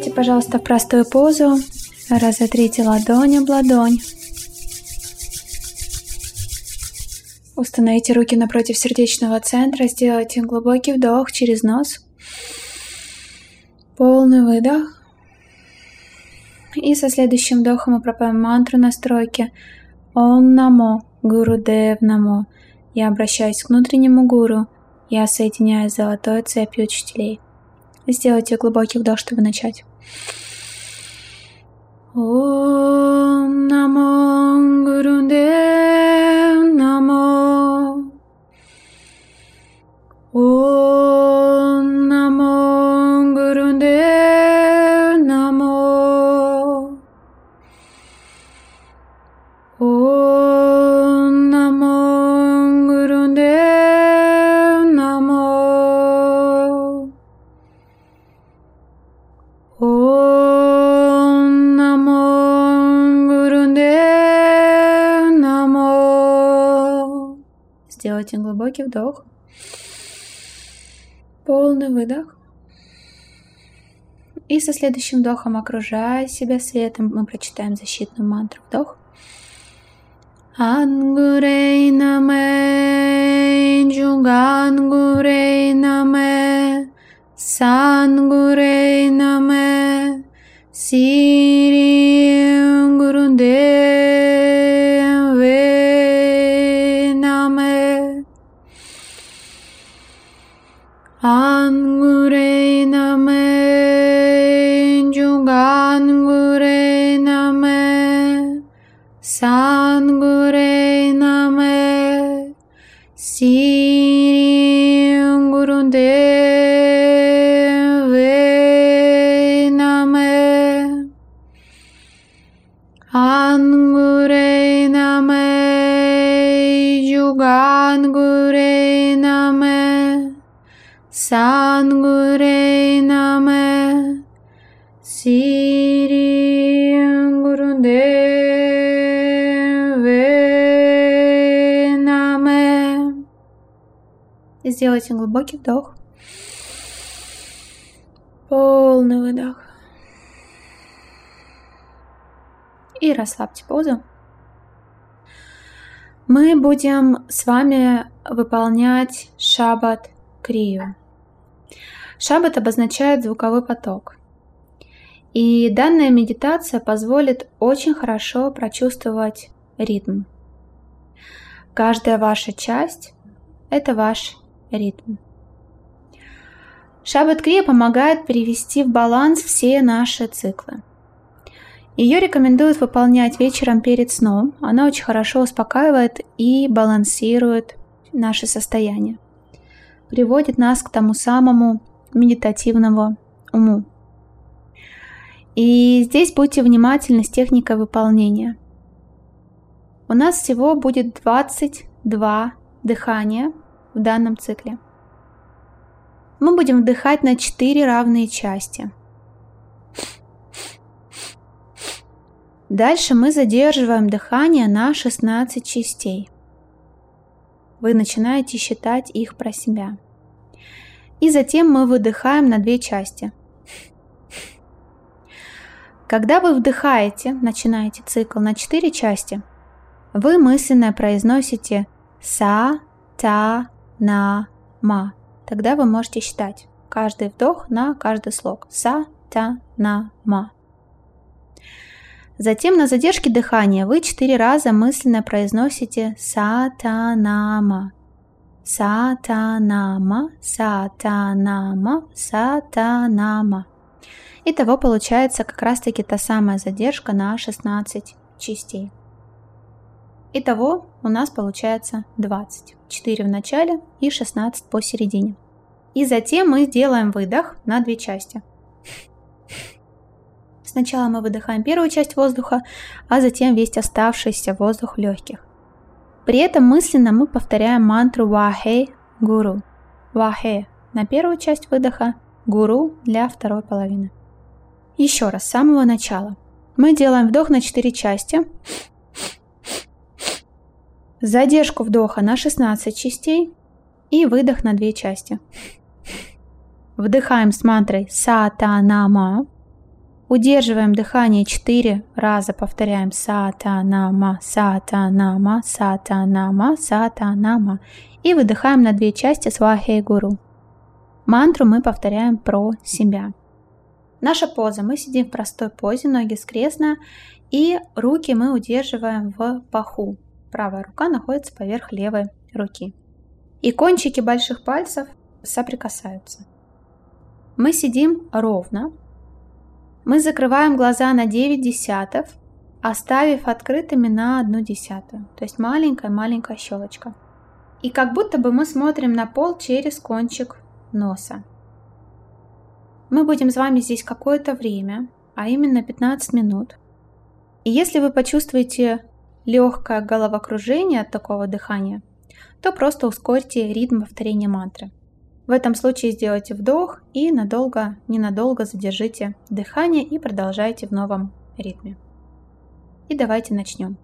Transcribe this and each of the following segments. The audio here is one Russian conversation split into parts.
Сядьте, пожалуйста, простую позу. Разотрите ладонь об ладонь. Установите руки напротив сердечного центра. Сделайте глубокий вдох через нос. Полный выдох. И со следующим вдохом мы пропоем мантру настройки. Ом намо, гуру дев намо. Я обращаюсь к внутреннему гуру. Я соединяюсь с золотой цепью учителей. Сделайте глубокий вдох, чтобы начать. Ом намо гуру дев намо. Со следующим вдохом, окружая себя светом, мы прочитаем защитную мантру. Вдох. Ангурей наме, джугангурей наме, сангурей наме, сири Siri Gurundeve name. И сделайте глубокий вдох. Полный выдох. И расслабьте позу. Мы будем с вами выполнять шаббат крию. Шаббат обозначает звуковой поток. И данная медитация позволит очень хорошо прочувствовать ритм. Каждая ваша часть – это ваш ритм. Шаббат Крия помогает привести в баланс все наши циклы. Ее рекомендуют выполнять вечером перед сном. Она очень хорошо успокаивает и балансирует наше состояние. Приводит нас к тому самому медитативному уму. И здесь будьте внимательны с техникой выполнения. У нас всего будет 22 дыхания в данном цикле. Мы будем вдыхать на 4 равные части. Дальше мы задерживаем дыхание на 16 частей. Вы начинаете считать их про себя. И затем мы выдыхаем на две части. Когда вы вдыхаете, начинаете цикл на 4 части, вы мысленно произносите са, та, на, ма. Тогда вы можете считать каждый вдох на каждый слог. Са, та, на, ма. Затем на задержке дыхания вы четыре раза мысленно произносите сатанама. Сатанама, сатанама, сатанама. Итого получается как раз таки та самая задержка на 16 частей. Итого у нас получается 20. 4 в начале и 16 посередине. И затем мы сделаем выдох на две части. Сначала мы выдыхаем первую часть воздуха, а затем весь оставшийся воздух легких. При этом мысленно мы повторяем мантру Вахе Гуру. Вахе на первую часть выдоха, Гуру для второй половины. Еще раз, с самого начала. Мы делаем вдох на 4 части. Задержку вдоха на 16 частей и выдох на 2 части. Вдыхаем с мантрой Сатанама. Удерживаем дыхание 4 раза, повторяем сатанама, сатанама, сатанама, сатанама. И выдыхаем на две части свахей гуру. Мантру мы повторяем про себя. Наша поза. Мы сидим в простой позе, ноги скрестно, и руки мы удерживаем в паху. Правая рука находится поверх левой руки. И кончики больших пальцев соприкасаются. Мы сидим ровно, мы закрываем глаза на 9 десятов, оставив открытыми на 1 десятую, то есть маленькая-маленькая щелочка. И как будто бы мы смотрим на пол через кончик носа. Мы будем с вами здесь какое-то время, а именно 15 минут. И если вы почувствуете легкое головокружение от такого дыхания, то просто ускорьте ритм повторения мантры. В этом случае сделайте вдох и надолго, ненадолго задержите дыхание и продолжайте в новом ритме. И давайте начнем.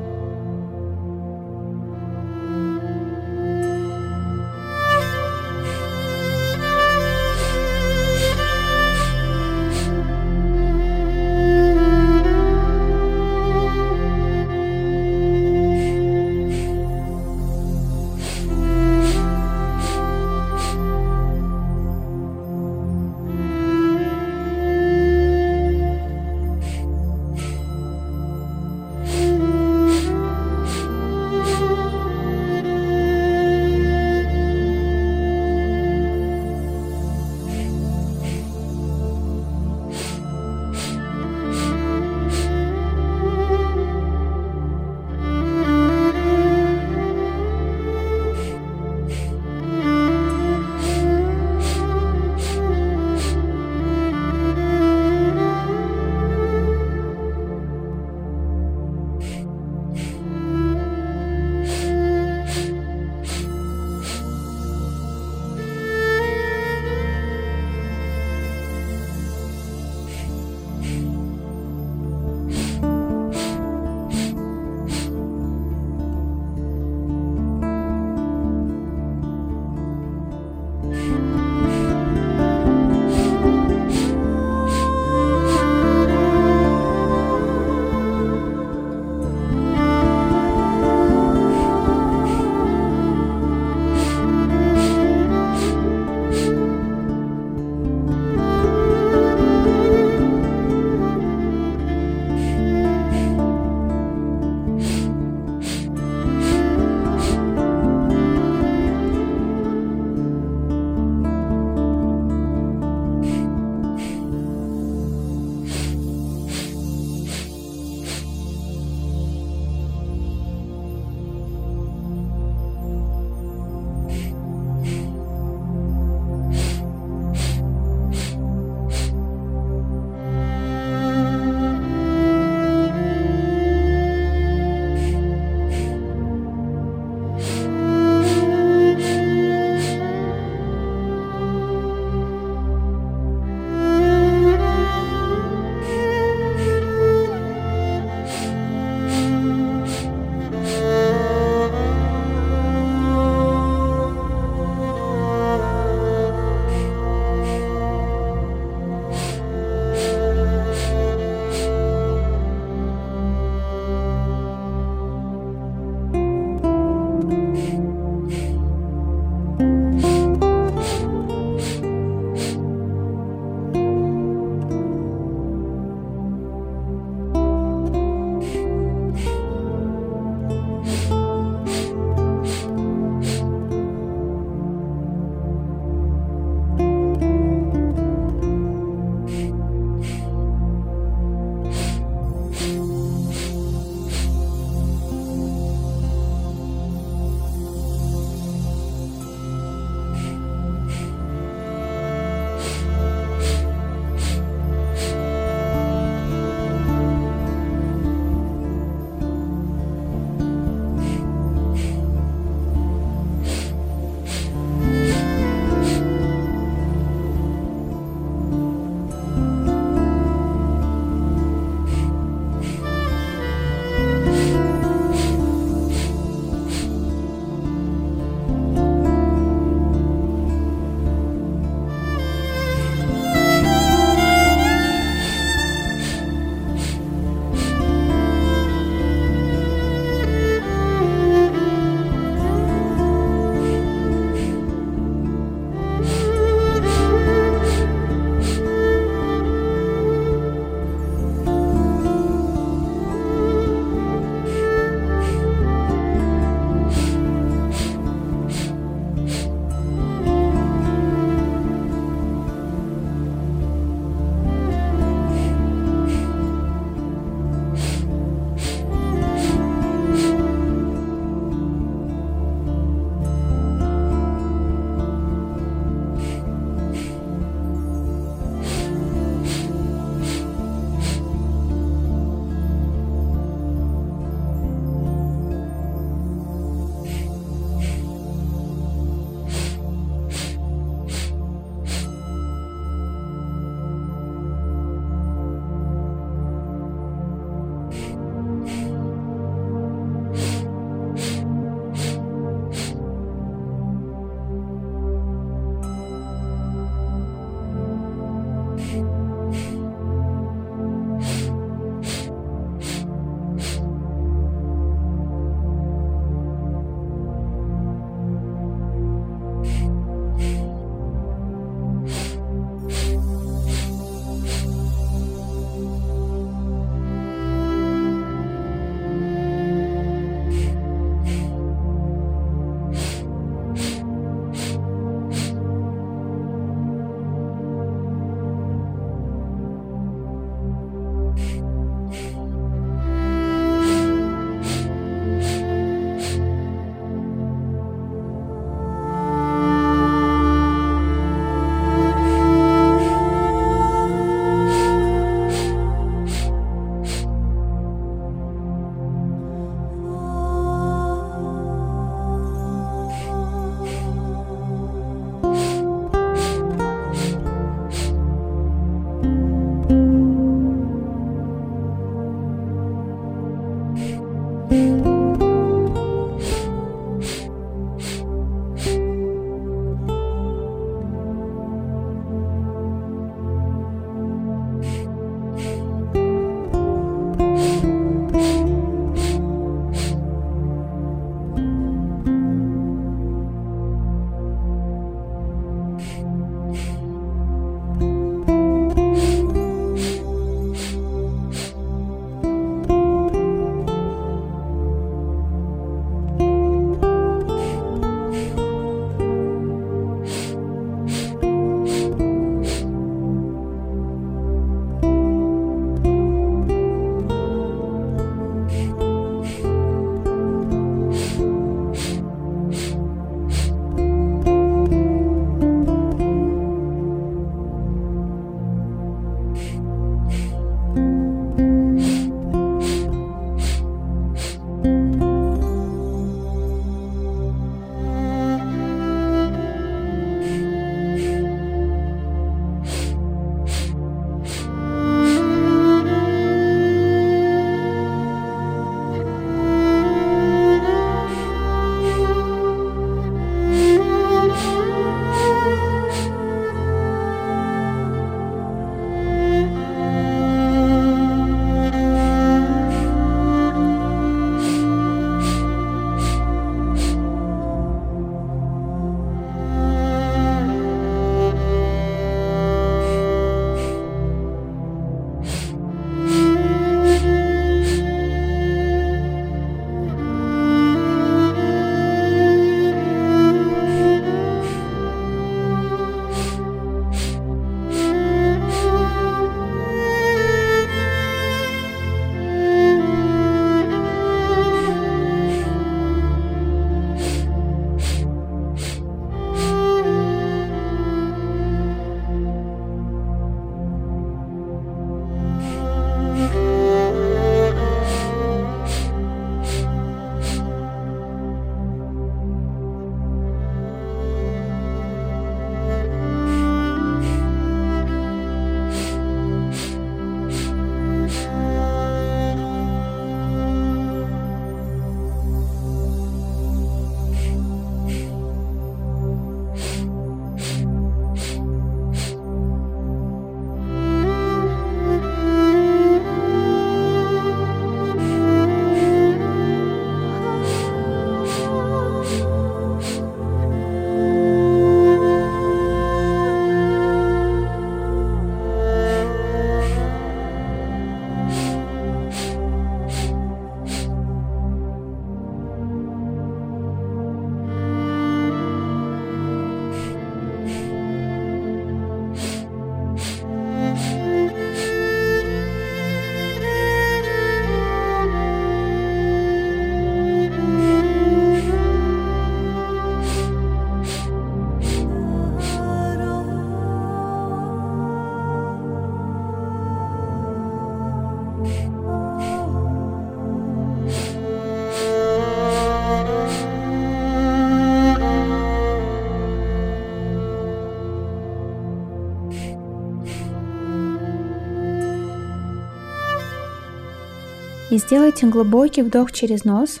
И сделайте глубокий вдох через нос.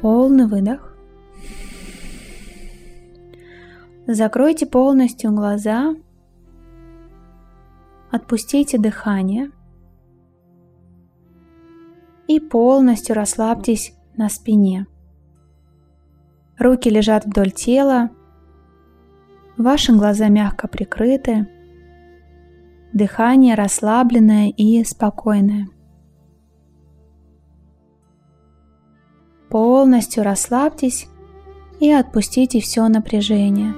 Полный выдох. Закройте полностью глаза. Отпустите дыхание. И полностью расслабьтесь на спине. Руки лежат вдоль тела. Ваши глаза мягко прикрыты. Дыхание расслабленное и спокойное. Полностью расслабьтесь и отпустите все напряжение.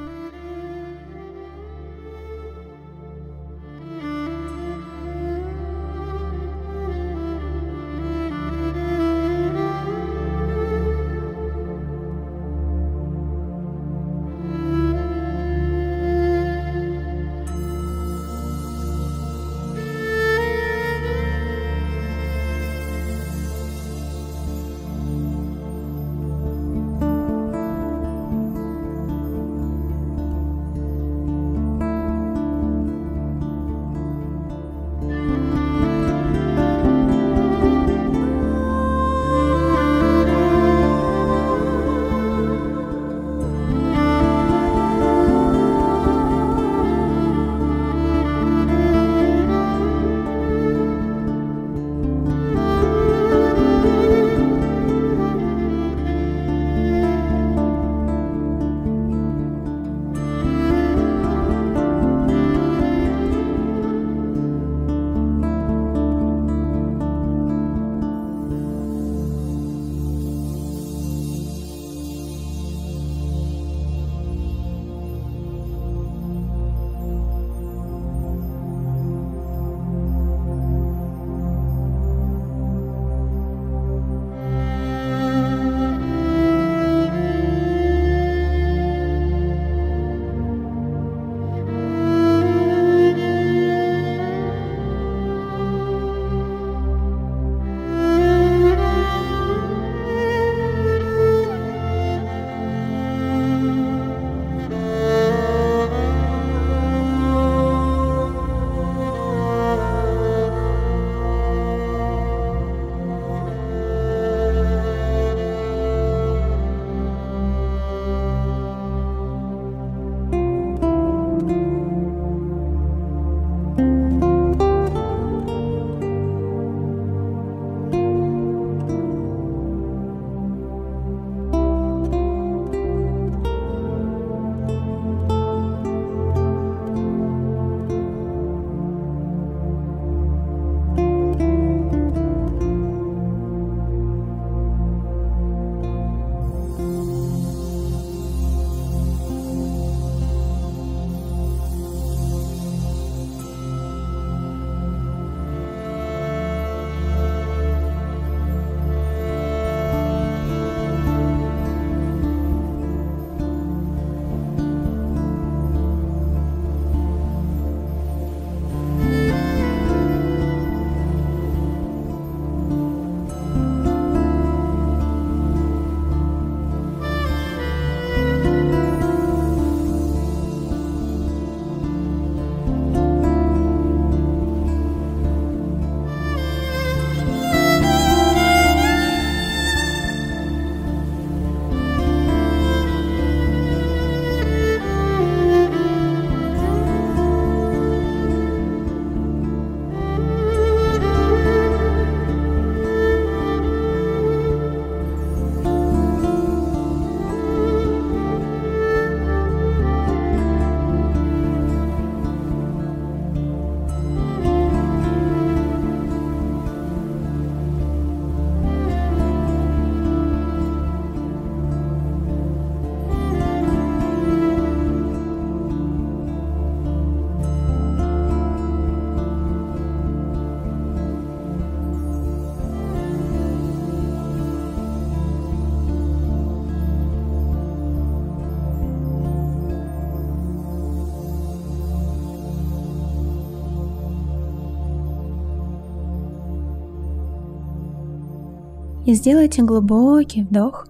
И сделайте глубокий вдох.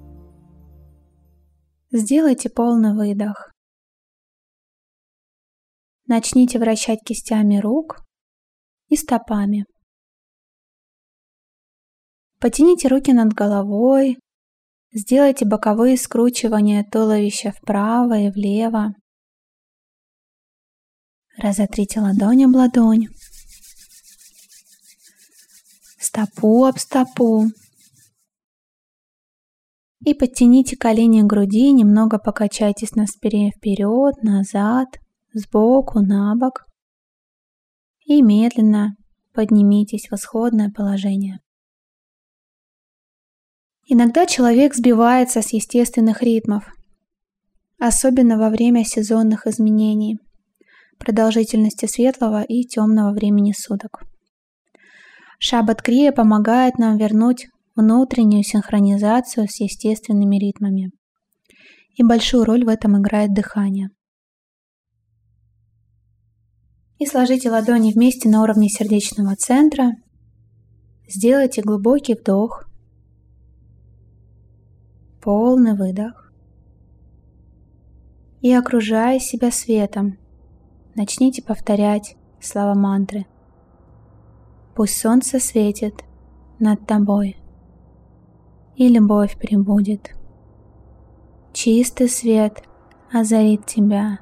Сделайте полный выдох. Начните вращать кистями рук и стопами. Потяните руки над головой, сделайте боковые скручивания туловища вправо и влево. Разотрите ладонь об ладонь, стопу об стопу. И подтяните колени к груди, немного покачайтесь на спине вперед, назад, сбоку, на бок. И медленно поднимитесь в исходное положение. Иногда человек сбивается с естественных ритмов, особенно во время сезонных изменений, продолжительности светлого и темного времени суток. Шаббат Крия помогает нам вернуть внутреннюю синхронизацию с естественными ритмами. И большую роль в этом играет дыхание. И сложите ладони вместе на уровне сердечного центра. Сделайте глубокий вдох – полный выдох. И окружая себя светом, начните повторять слова мантры. Пусть солнце светит над тобой, и любовь прибудет. Чистый свет озарит тебя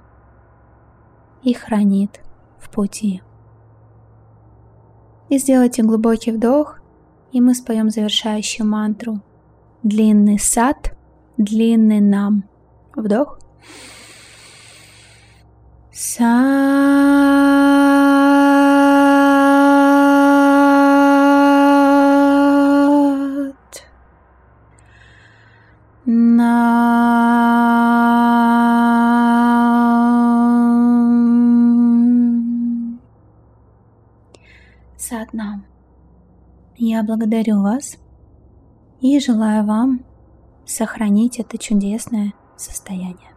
и хранит в пути. И сделайте глубокий вдох, и мы споем завершающую мантру – Длинный сад, длинный нам. Вдох. Сад благодарю вас и желаю вам сохранить это чудесное состояние.